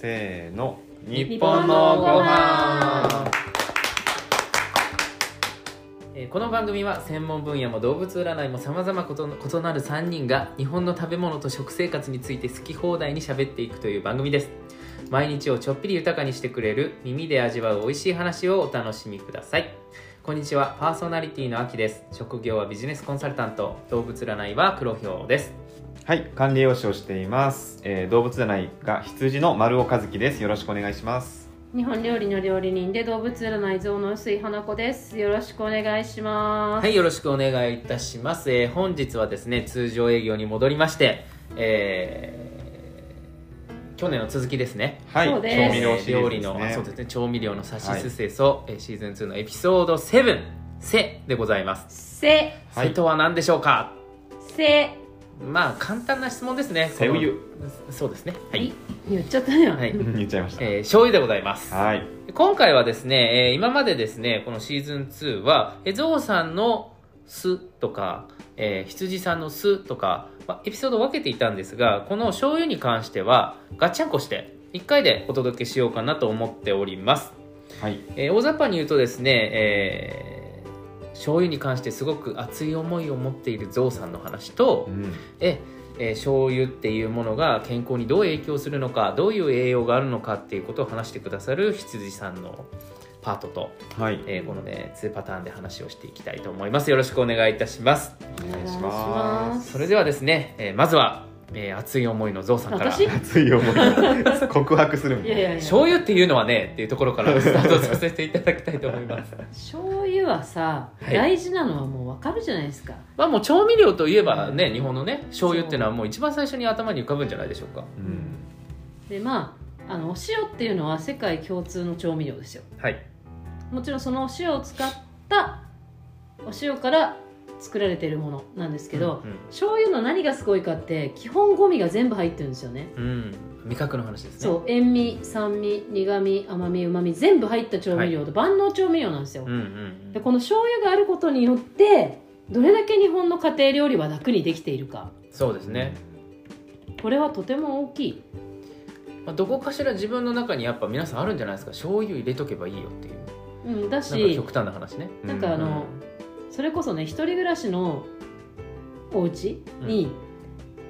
せーの。日本のご飯。えーこの番組は専門分野も動物占いもさまざま異なる3人が日本の食べ物と食生活について好き放題に喋っていくという番組です。毎日をちょっぴり豊かにしてくれる耳で味わう美味しい話をお楽しみください。こんにちは。パーソナリティのあきです。職業はビジネスコンサルタント。動物占いは黒ひょうです。はい管理栄養士をしています、えー動物占いが羊の丸尾和樹です。よろしくお願いします。日本料理の料理人で動物占い像の薄い花子です。よろしくお願いします。はいよろしくお願いいたします、えー本日はですね通常営業に戻りまして、えー去年の続きですね。はい調味料シリー料理のそうですね。調味料のさしすせそ、えーシーズン2のエピソード7「せ」でございます。せ「せ」とは何でしょうか？せまあ簡単な質問ですね。せうゆこのそうですね。はい、言っちゃったよ、はい。言っちゃいました、えー醤油でございます。はい。今回はですね、えー今までですねこのシーズン2はえーゾウさんの巣とか、えー羊さんの巣とか、まあエピソードを分けていたんですがこの醤油に関してはガッチャンコして1回でお届けしようかなと思っております、はい。えー大雑把に言うとですね、えー醤油に関してすごく熱い思いを持っているゾウさんの話と、うん。ええー醤油っていうものが健康にどう影響するのかどういう栄養があるのかっていうことを話してくださる羊さんのパートと、はい。えーこのね2パターンで話をしていきたいと思います。よろしくお願いいたします。お願いします。それではですね、えーまずは、えー熱い思いのゾウさんから。私？熱い思い 告白するみたいな。いやいや醤油っていうのはねっていうところから スタートさせていただきたいと思います。醤油はさ、はい。大事なのはもうわかるじゃないですか。まあもう調味料といえばね日本のね醤油っていうのはもう一番最初に頭に浮かぶんじゃないでしょうか。う。んでまああのお塩っていうのは世界共通の調味料ですよ。はい。もちろんそのお塩を使ったお塩から作られているものなんですけど、醤油の何がすごいかって基本ゴミが全部入ってるんですよね。うん、うん味覚の話ですね。そう。塩味酸味苦味甘みうまみ全部入った調味料と万能調味料なんですよ、うんうんうん。でこの醤油があることによってどれだけ日本の家庭料理は楽にできているか。そうですね、これはとても大きい。まあ、どこかしら自分の中にやっぱ皆さんあるんじゃないですか。醤油入れとけばいいよっていう。うん、だし極端な話ね。なんかあの、それこそね一人暮らしのお家に、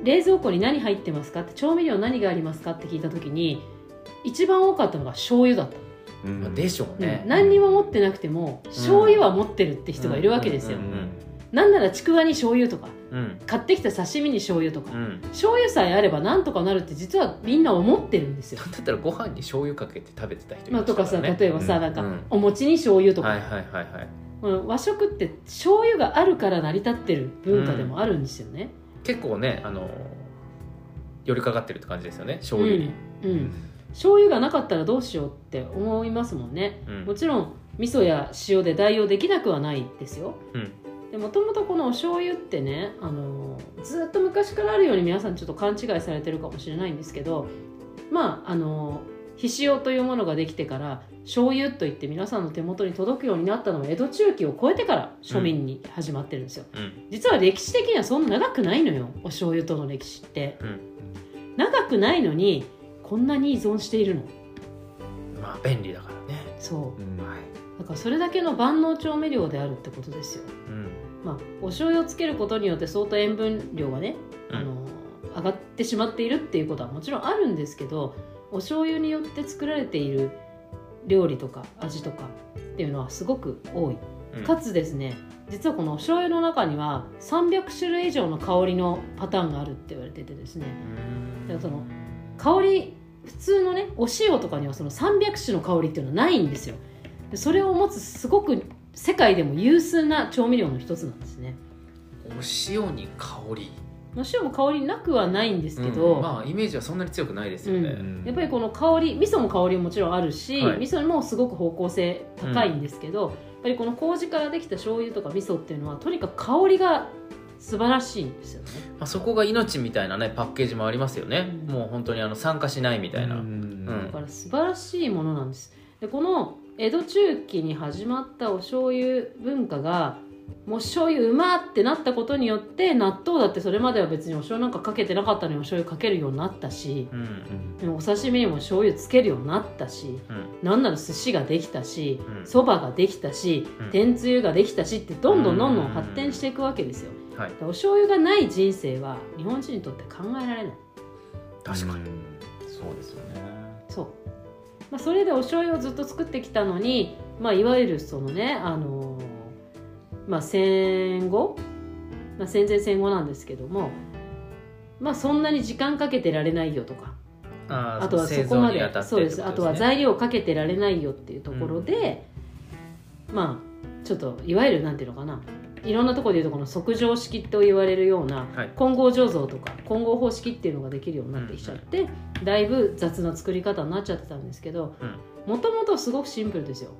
冷蔵庫に何入ってますかって調味料何がありますかって聞いた時に一番多かったのが醤油だった、うん。まあ、でしょうね、うん。何にも持ってなくても醤油は持ってるって人がいるわけですよ、うん。うん。なんならちくわに醤油とかうん。買ってきた刺身に醤油とか、うん。醤油さえあればなんとかなるって実はみんな思ってるんですよ、だったらご飯に醤油かけて食べてた人いまあ、とかさね例えばさ、うん。なんか、うんお餅に醤油とか、はいはいはいはいうん。和食って醤油があるから成り立ってる文化でもあるんですよね、結構ねあの寄りかかってるって感じですよね醤油に、うん。うん、醤油がなかったらどうしようって思いますもんね。うん。もちろん味噌や塩で代用できなくはないですよ。うん。でもともとこのお醤油ってねあのずっと昔からあるように皆さんちょっと勘違いされてるかもしれないんですけどまああのひしおというものができてから醤油といって皆さんの手元に届くようになったのは江戸中期を超えてから庶民に始まってるんですよ、うん。実は歴史的にはそんな長くないのよお醤油との歴史って。うん。長くないのにこんなに依存しているの。まあ便利だからね。そう。うん。はい。だからそれだけの万能調味料であるってことですよ。うん。まあお醤油をつけることによって相当塩分量がね、うん。あの上がってしまっているっていうことはもちろんあるんですけどお醤油によって作られている料理とか味とかっていうのはすごく多い。うん。かつですね実はこのお醤油の中には300種類以上の香りのパターンがあるって言われててですね。だからその香り普通のねお塩とかにはその300種の香りっていうのはないんですよ。でそれを持つすごく世界でも有数な調味料の一つなんですね。お塩に香りお塩も香りなくはないんですけど、うんまあイメージはそんなに強くないですよね、うん。やっぱりこの香り味噌も香りももちろんあるし、はい。味噌もすごく方向性高いんですけど、やっぱりこの麹からできた醤油とか味噌っていうのはとにかく香りが素晴らしいんですよね。まあ、そこが命みたいなねパッケージもありますよね、うん。もう本当にあの酸化しないみたいな、うん。だから素晴らしいものなんです。でこの江戸中期に始まったお醤油文化がもう醤油うまってなったことによって納豆だってそれまでは別にお醤油なんかかけてなかったのにお醤油かけるようになったしうん。お刺身にも醤油つけるようになったしうん。なんなら寿司ができたしうん。そば、ができたしうん。天つゆができたしってどんどんどんどん発展していくわけですよ。はい。お醤油がない人生は日本人にとって考えられない。確かに。うん。そうですよね。そう、まあ、それでお醤油をずっと作ってきたのに、まあ、いわゆるそのねあのーまあ戦後、まあ、戦前戦後なんですけども。まあそんなに時間かけてられないよとか。あとはそ製こまで。そうです。あとは材料かけてられないよっていうところで、まあちょっといわゆるなんていうのかな。いろんなところでいうとこの即上式と言われるようなはい。混合醸造とか混合方式っていうのができるようになってきちゃって、だいぶ雑な作り方になっちゃってたんですけどうん。もともとすごくシンプルですよ。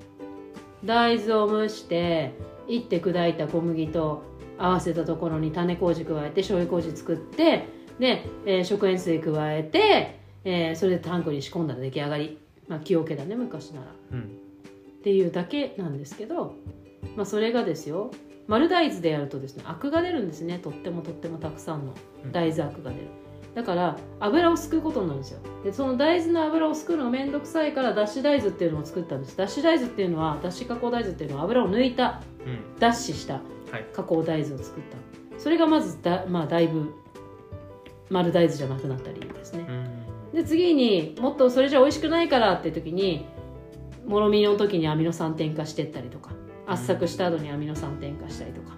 大豆を蒸していって砕いた小麦と合わせたところに種麹加えて醤油麹作ってで、えー食塩水加えて、えーそれでタンクに仕込んだら出来上がり。まあ木桶だね昔なら。うん。っていうだけなんですけど、まあ、それがですよ丸大豆でやるとですねアクが出るんですね。とってもとってもたくさんの大豆アクが出るだから油をすくうことになるんですよ。でその大豆の油をすくうのがめんどくさいから脱脂大豆っていうのを作ったんです。脱脂大豆っていうのは脱脂加工大豆っていうのは油を抜いたうん。脱脂したはい。加工大豆を作った。それがまずだ,、まあ、だいぶ丸大豆じゃなくなった理由ですね。うん。で次にもっとそれじゃ美味しくないからっていう時にもろみの時にアミノ酸添加してったりとか圧搾した後にアミノ酸添加したりとか、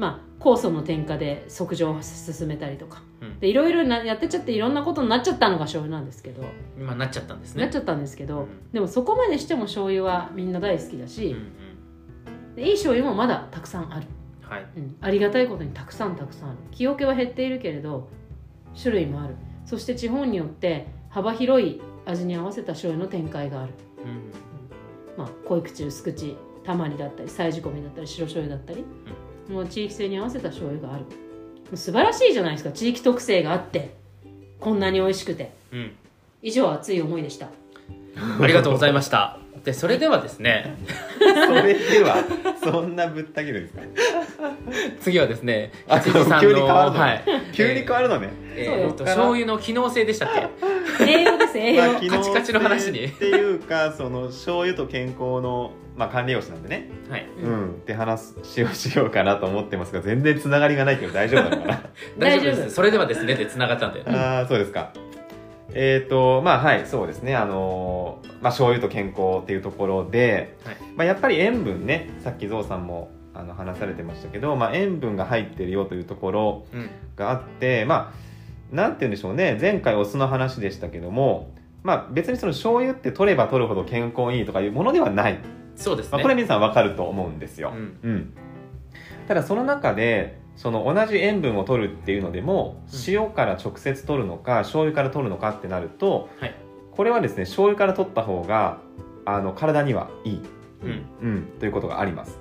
まあ酵素の添加で測定を進めたりとか。うん。でいろいろなやってっちゃっていろんなことになっちゃったのが醤油なんですけど、今なっちゃったんですね。なっちゃったんですけど、うん。でもそこまでしても醤油はみんな大好きだし。うん、うん。でいい醤油もまだたくさんある、はい。うん、ありがたいことにたくさんたくさんある。木桶は減っているけれど種類もある。そして地方によって幅広い味に合わせた醤油の展開がある。うんまあ、濃い口薄口たまりだったり再仕込みだったり白醤油だったり、もう地域性に合わせた醤油がある。素晴らしいじゃないですか。地域特性があって。こんなに美味しくて。うん。以上熱い思いでした。ありがとうございました。でそれではですね。それではそんなぶった切るんですか？次はですねあ羊さんの急に変わるのはい。急に変わるのね、えそうよ。ー、と醤油の機能性でしたっけ？栄養です。栄養、まあ、カチカチの話に。っていうかその醤油と健康の、まあ、管理栄養士なんでね。はい。うん、って話しをしようかなと思ってますが全然つながりがないけど大丈夫なのかな？大丈夫です。それではですねで繋がったんで。ああそうですか。えっ、とまあはいそうですね。あのーまあ醤油と健康っていうところで、はい。まあ、やっぱり塩分ねさっきゾウさんもあの話されてましたけど、まあ、塩分が入ってるよというところうん。があってまあなんて言うんでしょうね。前回お酢の話でしたけどもまあ別にその醤油って取れば取るほど健康にいいとかいうものではない、そうですね、まあ、これ皆さんわかると思うんですよ、うん。うん、ただその中でその同じ塩分を取るっていうのでもうん。塩から直接取るのか醤油から取るのかってなると、はい。これはですね醤油から取った方があの体にはいい、うん。うん、ということがあります。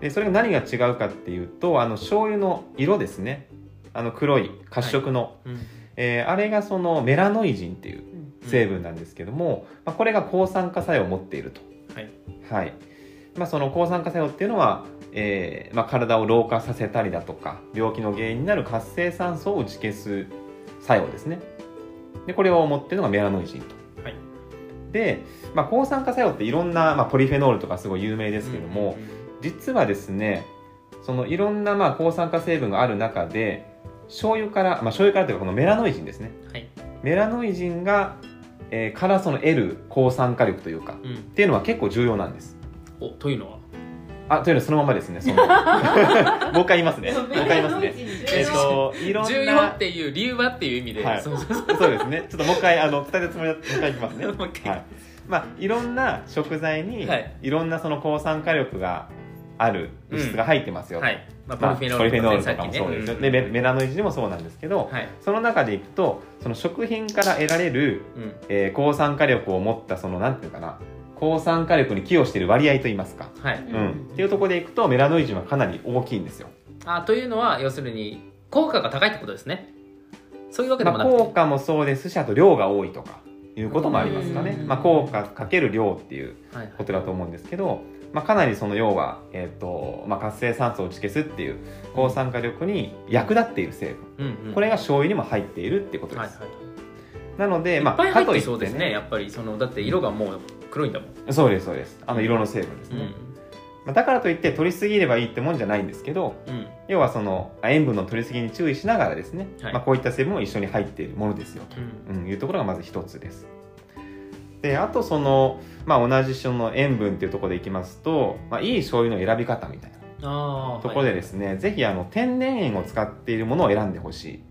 でそれが何が違うかっていうとあの醤油の色ですね。あの黒い褐色の、うん。えーあれがそのメラノイジンっていううん。成分なんですけども、まあ、これが抗酸化作用を持っているとはい。はいまあ、その抗酸化作用っていうのは、えーまあ、体を老化させたりだとか病気の原因になる活性酸素を打ち消す作用ですね。でこれを持っているのがメラノイジンと、はい。で、まあ、抗酸化作用っていろんな、まあ、ポリフェノールとかすごい有名ですけども、実はですねそのいろんなまあ抗酸化成分がある中で醤油から、まあ、醤油からというかこのメラノイジンですね。うんはい。メラノイジンが、えーからその得る抗酸化力というかうん。っていうのは結構重要なんです。おというのは？あというのはそのままですねその。もう一回言いますね。もう一回言いますね。えっ、といろんな重要っていう理由はっていう意味で、はい。そうそうそうそうですね。ちょっともう一回あの伝えたつもりだ もう一回いきますねもう一回はい。まあいろんな食材に、はい。い、ろんなその抗酸化力がある物質が入ってますよ、はい、まあ、ポまあリフェノールとかもそうですよ、ねでメメラノイジンもそうなんですけど、はい、その中でいくとその食品から得られる、うん、えー抗酸化力を持ったそのなんていうかな。抗酸化力に寄与している割合といいますか、はい。うん。っていうところでいくとメラノイジンはかなり大きいんですよ。あというのは要するに効果が高いってことですね。そういうわけでまあ、もなくて、効果もそうですしあと量が多いとかいうこともありますかね。う、ん。まあ、効果かける量っていうはい。ことだと思うんですけど、まあ、かなりその要は、えーとまあ、活性酸素を打ち消すっていう抗酸化力に役立っている成分。うんうん。これが醤油にも入っているっていうことです、はいはいなので、いっぱい入ってかといそうですね。やっぱりそのだって色がもう黒いんだもん、そうですそうです。あの色の成分ですね、まあ、だからといって取りすぎればいいってもんじゃないんですけどうん。うん要はそのあ塩分の取りすぎに注意しながらですね、はい。まあ、こういった成分も一緒に入っているものですよと、うん。うん、いうところがまず一つですであとその、まあ、同じその塩分っていうところでいきますと、まあ、いい醤油の選び方みたいなところでですね、ぜひあの天然塩を使っているものを選んでほし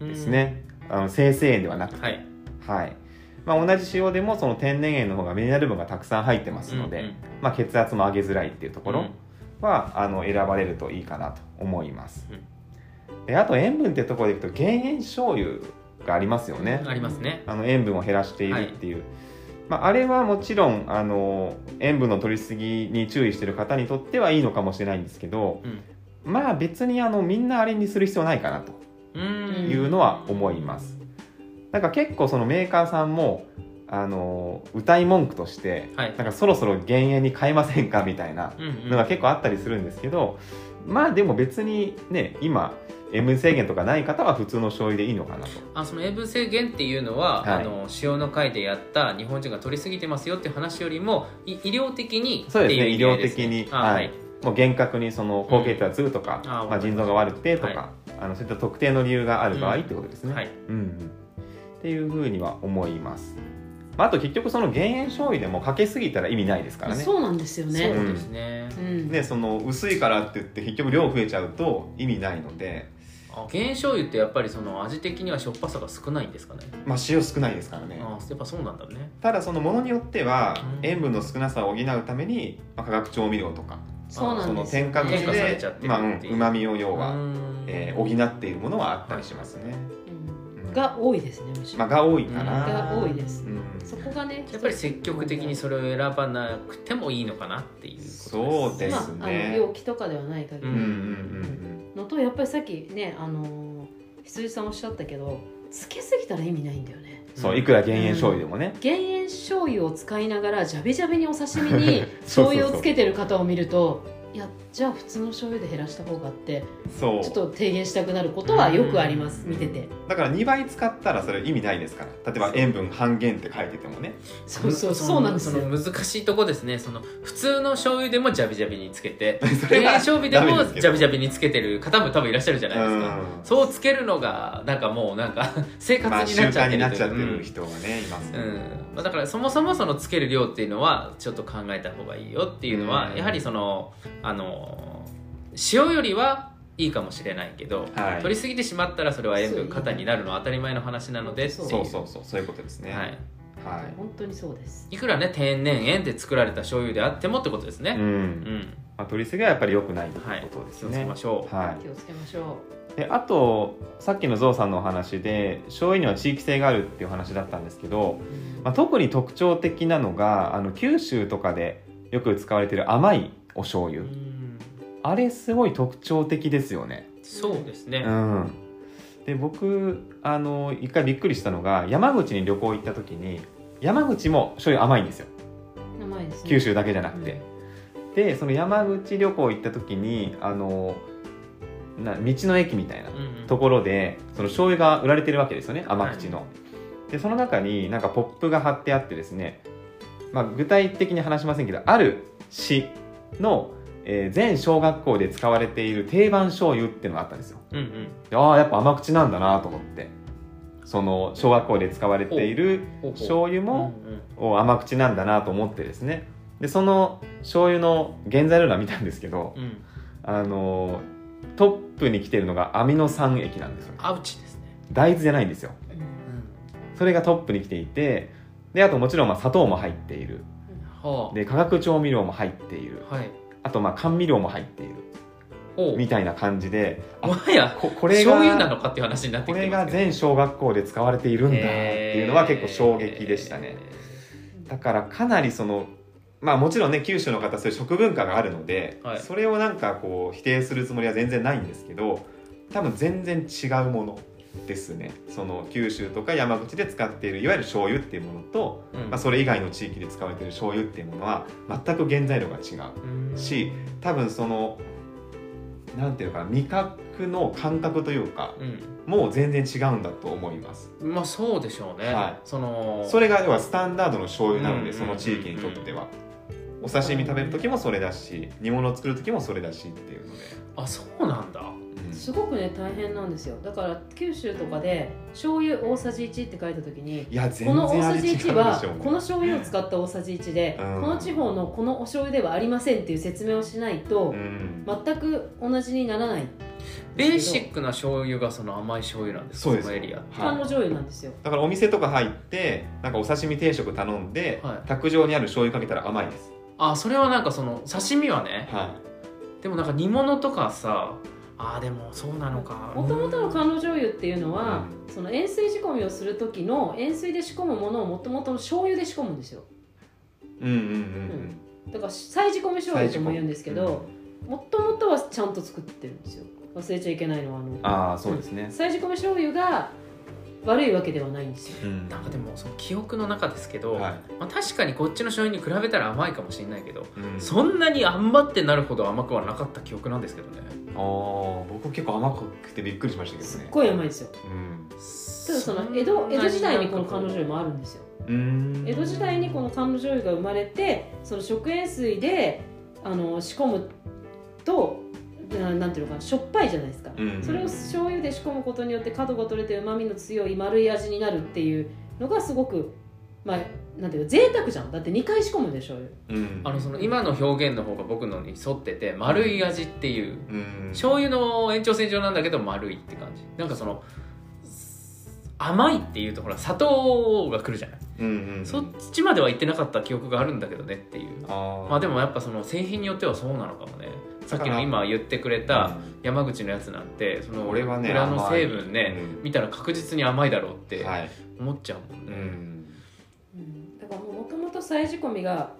いですね、あの生成塩ではなくて。うんはい。はい。まあ、同じ塩でもその天然塩の方がミネラル分がたくさん入ってますので、うんうん。まあ、血圧も上げづらいっていうところは、あの選ばれるといいかなと思います、であと塩分っていうところでいくと減塩醤油がありますよね、ありますね。あの塩分を減らしているっていう、まあ、あれはもちろんあの塩分の取りすぎに注意している方にとってはいいのかもしれないんですけどうん。まあ別にあのみんなあれにする必要ないかなとうん。いうのは思います。なんか結構そのメーカーさんもあの歌い文句として、はい。なんかそろそろ減塩に変えませんかみたいなうんうん。のが結構あったりするんですけど、まあでも別にね今塩分制限とかない方は普通の醤油でいいのかなと。あその塩分制限っていうのは、はい。あの塩の会でやった日本人が取りすぎてますよっていう話よりもい医療的にそうですねってい意味合いです医療的にあはい。もう厳格にその高血圧とか、うん。あーまあ、腎臓が悪くてとか、はあのそういった特定の理由がある場合うんってことですね。はい。うん。うん、っていうふうには思います。まあ、あと結局その減塩醤油でもかけすぎたら意味ないですからね。そうなんですよそうね、ですね、うん。でその薄いからって言って結局量増えちゃうと意味ないので、あ減塩醤油ってやっぱりその味的にはしょっぱさが少ないんですかねまあ、塩少ないですからね。あやっぱそうなんだね。ただそのものによってはうん。塩分の少なさを補うために、まあ、化学調味料とかそうなんです。よ添加物でちゃってるまあっていう。うまみを要は、うん。えー補っているものはあったりしますね、が多いですねむしろ、まあ、が多いかな、が多いですうん。そこがねやっぱり積極的にそれを選ばなくてもいいのかなっていうことですそうですまあ、あねの病気とかではない限り。うんうんうんのとやっぱりさっきねあのー羊さんおっしゃったけどつけすぎたら意味ないんだよね。うん。そういくら減塩醤油でもね、減塩醤油を使いながらジャビジャビにお刺身に 醤油をつけてる方を見るといやじゃあ普通の醤油で減らした方がってそう。ちょっと提言したくなることはよくありますうん見てて。だから2倍使ったらそれ意味ないですから。例えば塩分半減って書いててもね。そうそうそうなんですよ。その難しいとこですね。その普通の醤油でもジャビジャビにつけて それは減塩醤油でもジャビジャビにつけてる方も多分いらっしゃるじゃないですか、うん。そうつけるのがなんかもうなんか生ま活になっちゃってる慣になっちゃってうんる人がねいます。ね うん。まあ、だからそもそもそのつける量っていうのはちょっと考えた方がいいよっていうのは、うん。やはりそのあの塩よりはいいかもしれないけど、はい。取りすぎてしまったらそれは塩分そう過多になるのは当たり前の話なのでそうそうそうそういうことですね。はい、はい。本当にそうです。いくらね天然塩で作られた醤油であってもってことですね。う、うん。んまあ、取りすぎはやっぱり良くないとはいいうことです気をつけねましょう、は気をつけましょい、であとさっきのゾウさんのお話で醤油には地域性があるっていう話だったんですけど、う、まあ、特に特徴的なのがあの九州とかでよく使われている甘いお醤油。うん。あれすごい特徴的ですよね。そうですね、うん。で僕あの一回びっくりしたのが山口に旅行行った時に山口も醤油甘いんですよ。名前ですね。九州だけじゃなくて、でその山口旅行行った時にあのな道の駅みたいなうんうん。ところでその醤油が売られてるわけですよね甘口の、でその中になんかポップが貼ってあってですね、まあ、具体的に話しませんけどある市の、えー全小学校で使われている定番醤油っていうのがあったんですよ。うんうん。でああやっぱ甘口なんだなと思って。その小学校で使われている醤油も、うんうん。お甘口なんだなと思ってですね。でその醤油の原材料欄見たんですけどうん。あのトップに来てるのがアミノ酸液なんですよ。ねアウチですね、大豆じゃないんですよ。それがトップに来ていてであともちろんまあ砂糖も入っているはで化学調味料も入っている。あはい。あとまあ甘味料も入っている。みたいな感じであもはやここれ醤油なのがかっていう話になってこれがきてますけど全小学校で使われているんだっていうのは結構衝撃でしたね、だからかなりそのまあもちろんね九州の方そういう食文化があるので、はい。それをなんかこう否定するつもりは全然ないんですけど多分全然違うものですね。その九州とか山口で使っているいわゆる醤油っていうものと、うん。まあ、それ以外の地域で使われている醤油っていうものは全く原材料が違う。うん。し多分そのなんていうのかな味覚の感覚というかうもう全然違うんだと思います。んまあそうでしょうね、はい。そのそれが要はスタンダードの醤油なので、うんその地域にとっては、お刺身食べる時もそれだし煮物を作る時もそれだしっていうので、あそうなんだ。うんすごくね大変なんですよ。だから九州とかで醤油大さじ1って書いた時にいや全この大さじ然味違うでし1はょうねこの醤油を使った大さじ1で、うん。この地方のこのお醤油ではありませんっていう説明をしないと、うん。全く同じにならないベーシックな醤油がその甘い醤油なんですかそうです。のエリア。はい、甘醤油なんですよ。だからお店とか入ってなんかお刺身定食頼んで、はい。卓上にある醤油かけたら甘いです、あそれはなんかその刺身はねはでもなんか煮物とかさあーでもそうなのか。もともとの甘露醤油っていうのは、うその塩水仕込みをする時の塩水で仕込むものをもともとの醤油で仕込むんですよ。い、うんうんうん。だから再仕込み醤油とも言うんですけうんどもともとはちゃんと作ってるんですよ。忘れちゃいけないのはあのああそうですね、再仕込み醤油が悪いわけではないんですよ。うん。なんかでもその記憶の中ですけど、はい。まあ、確かにこっちの醤油に比べたら甘いかもしれないけど、うん、そんなに頑張ってなるほど甘くはなかった記憶なんですけどね。あー僕結構甘くてびっくりしましたけどすっねごい甘いですよ。うん。ただその江戸江戸時代にこの甘露醤油もあるんですよ。うん。江戸時代にこの甘露醤油が生まれてその食塩水であの仕込むとななんていうのかなしょっぱいじゃないですか、うんそれを醤油で仕込むことによって角が取れてうまみの強い丸い味になるっていうのがすごくまあなんていうか贅沢じゃん。だって2回仕込むでしょ。うようん。あのその今の表現の方が僕のに沿ってて丸い味っていう。うん。醤油の延長線上なんだけど丸いって感じ。なんかその甘いっていうとほら砂糖が来るじゃない、うんうんうん。そっちまでは行ってなかった記憶があるんだけどねっていう。まあでもやっぱその製品によってはそうなのかもねさっきの今言ってくれた山口のやつなんてその俺はね裏の成分ねうん。見たら確実に甘いだろうってはい。思っちゃうもんうね、ん。うん。だからもともと再仕込みが、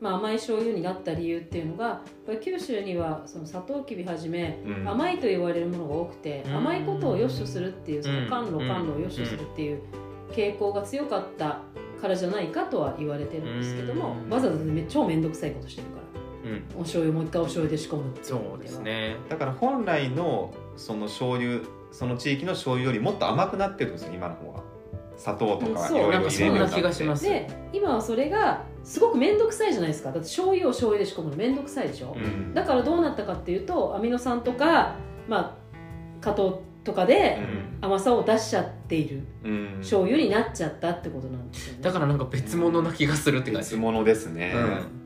まあ、甘い醤油になった理由っていうのがやっぱり九州にはそのサトウキビはじめうん。甘いと言われるものが多くて、うん。甘いことを良しとするっていうその甘露うん甘露を良しとするっていう傾向が強かったからじゃないかとは言われてるんですけども、うん。わざわざめ超面倒くさいことしてるから。うんお醤油もう一回お醤油で仕込むっていそうですね。だから本来のその醤油その地域の醤油よりもっと甘くなってるんですよ今の方が砂糖とかいろいろ入れるようになって。なんかそんな気がします。で今はそれがすごく面倒くさいじゃないですか。だって醤油を醤油で仕込むの面倒くさいでしょ、うん。だからどうなったかっていうとアミノ酸とか、まあ、加糖とかで甘さを出しちゃっているうん。醤油になっちゃったってことなんですよね。だからなんか別物な気がするって感じ。別物ですね、うんうん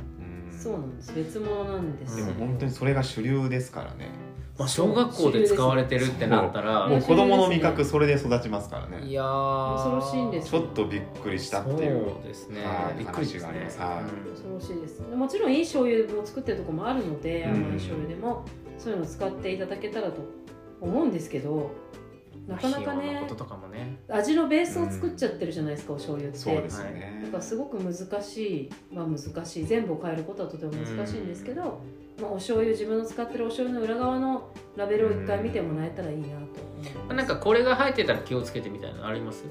そうなんです。別物なんです。よ、でも本当にそれが主流ですからね。まあ、小学校で使われてるってなったら。もう子供の味覚それで育ちますからね。いやー。恐ろしいんですちょっとびっくりしたっていう。そうですね。はい。びっくりですね。話があります。恐ろしいです。でもちろんいい醤油も作ってるとこもあるので、うん。甘い醤油でもそういうのを使っていただけたらと思うんですけどなかなかねこととかもね。味のベースを作っちゃってるじゃないですか、お醤油って。そうですね、だからすごく難しい。まあ難しい全部を変えることはとても難しいんですけど、まあ、お醤油自分の使ってるお醤油の裏側のラベルを一回見てもらえたらいいなと思います。なんかこれが入ってたら気をつけてみたいなのあります？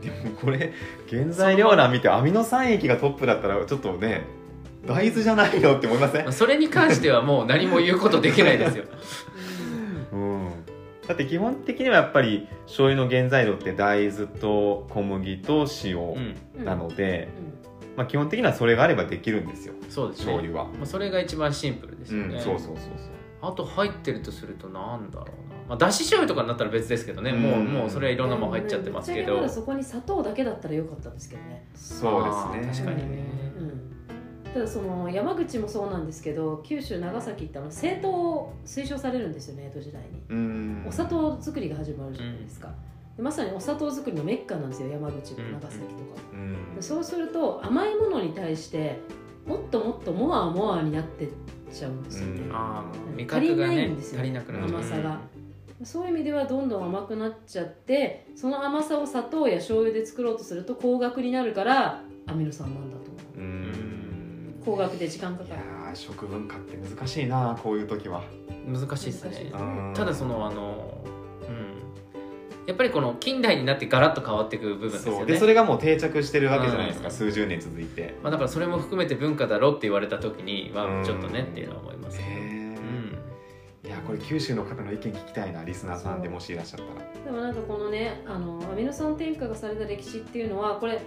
でもこれ原材料欄見てアミノ酸液がトップだったらちょっとね大豆じゃないよって思いません？まあ、それに関してはもう何も言うことできないですよ。う んだって基本的にはやっぱり醤油の原材料って大豆と小麦と塩うん。うんなので、うまあ、基本的にはそれがあればできるんですよそうですね。醤油は、まあ、それが一番シンプルですうんよね、そうそうそう。あと入ってるとするとなんだろうな、まあ、だし醤油とかになったら別ですけどね、もううん。もうそれはいろんなもんん入っちゃってますけど、そこに砂糖だけだったらよかったんですけどね、そうですね。確かにね。うん、ただその山口もそうなんですけど九州長崎ってあの製糖を推奨されるんですよね江戸時代に。うん。お砂糖作りが始まるじゃないですか、でまさにお砂糖作りのメッカなんですよ山口と長崎とか、うそうすると甘いものに対してもっともっとモアモアになってっちゃうんですよね、うん。ああうん。味覚が足りないねんですよ足りなくなる甘さが。そういう意味ではどんどん甘くなっちゃってその甘さを砂糖や醤油で作ろうとすると高額になるからアミノ酸なんだ高額で時間かいやかるー食文化って難しいなこういう時は。難しいですね。ただそのあのうん。やっぱりこの近代になってガラッと変わっていく部分ですよね。そう。でそれがもう定着してるわけじゃないですか、うん。数十年続いて。まあ、だからそれも含めて文化だろって言われた時にはうん。ちょっとねっていうのは思いますへね、えいやこれ九州の方の意見聞きたいなリスナーさんでもしいらっしゃったら。でもなんかこのねあのアミノ酸添加がされた歴史っていうのはこれ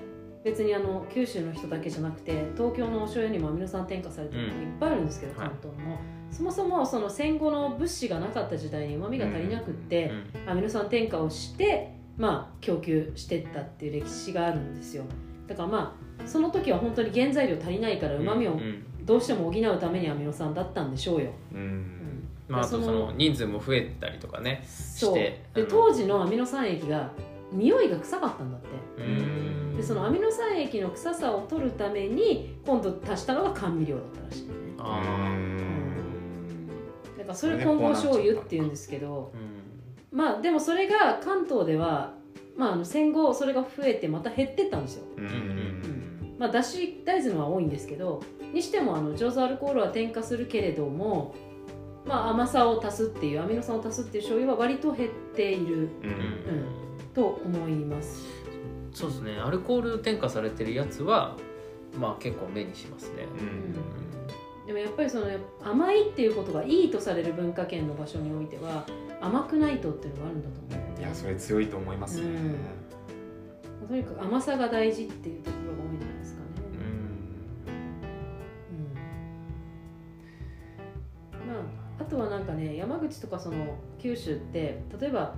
別にあの九州の人だけじゃなくて東京のお醤油にもアミノ酸添加されてるのがいっぱいあるんですけど、うん関東も、そもそもその戦後の物資がなかった時代にうまみが足りなくって、うん。アミノ酸添加をして、まあ、供給してったっていう歴史があるんですよ。だからまあその時は本当に原材料足りないからうまみをうんどうしても補うためにアミノ酸だったんでしょうよ、ううん。んまあ、あとその人数も増えたりとかねそう。してで当時のアミノ酸液が匂いが臭かったんだって。うん。でそのアミノ酸液の臭さを取るために今度足したのが甘味料だったらしい。ねあだからそれ混合醤油っていうんですけどまあでもそれが関東では、まあ、あの戦後それが増えてまた減ってったんですよ。うん。ん。まあだし大豆のは多いんですけどにしてもあの上手アルコールは添加するけれどもまあ甘さを足すっていうアミノ酸を足すっていう醤油は割と減っている。うん。うんと思います。そうですね。アルコール添加されてるやつはまあ結構目にしますね、うん。でもやっぱりその甘いっていうことがいいとされる文化圏の場所においては甘くないとっていうのがあるんだと思う。いやそれ強いと思いますね。とにかく甘さが大事っていうところが多いんじゃないですかね、うん。まあ、あとはなんかね山口とかその九州って例えば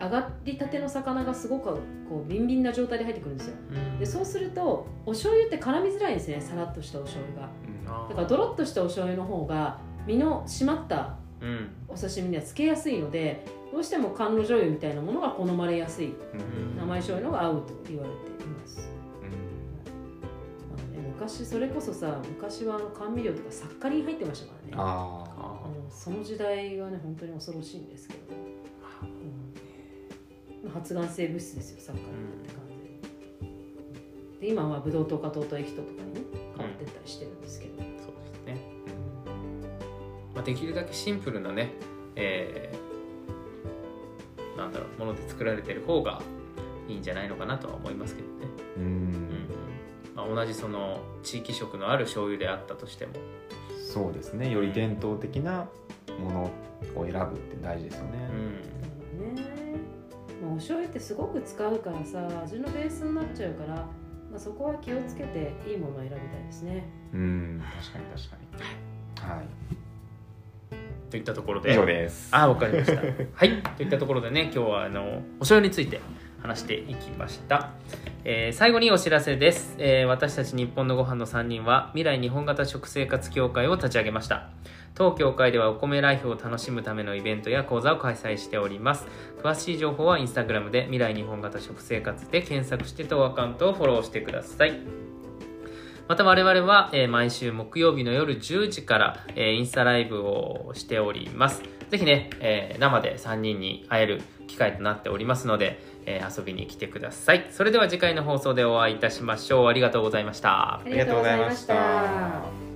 上がりたての魚がすごくこうビンビンな状態で入ってくるんですよ。うん。でそうするとお醤油って絡みづらいんですねさらっとしたお醤油が。あーだからドロッとしたお醤油の方が身の締まったうん。お刺身にはつけやすいのでどうしても甘露醤油みたいなものが好まれやすい。うん。生醤油のが合うと言われています、まあね、昔それこそさ昔はあの甘味料とかサッカリン入ってましたからね。ああうんその時代がね本当に恐ろしいんですけど、うん、発がん性物質ですよサッカリンって感じ。でで今はブドウ糖か糖糖液糖とかにね変わってったりしてるんですけど、そうですね、まあ、できるだけシンプルなね、えーなんだろうもので作られてる方がいいんじゃないのかなとは思いますけどね、ーううん。んまあ、同じその地域色のある醤油であったとしても。そうですね。より伝統的なものを選ぶって大事ですよね。うんってすごく使うからさ味のベースになっちゃうから、まあ、そこは気をつけていいものを選びたいですね。うん確かに確かに。はい。といったところで。以上です。あわかりました。はい。といったところでね今日はあのお醤油について話していきました、えー最後にお知らせです、えー私たち日本のご飯の3人は未来日本型食生活協会を立ち上げました。当協会ではお米ライフを楽しむためのイベントや講座を開催しております。詳しい情報はインスタグラムで未来日本型食生活で検索して当アカウントをフォローしてください。また我々は、え毎週木曜日の夜10時から、えインスタライブをしております。ぜひね、え生で3人に会える機会となっておりますので、えー遊びに来てください。それでは次回の放送でお会いいたしましょう。ありがとうございましたあ。りがとうございました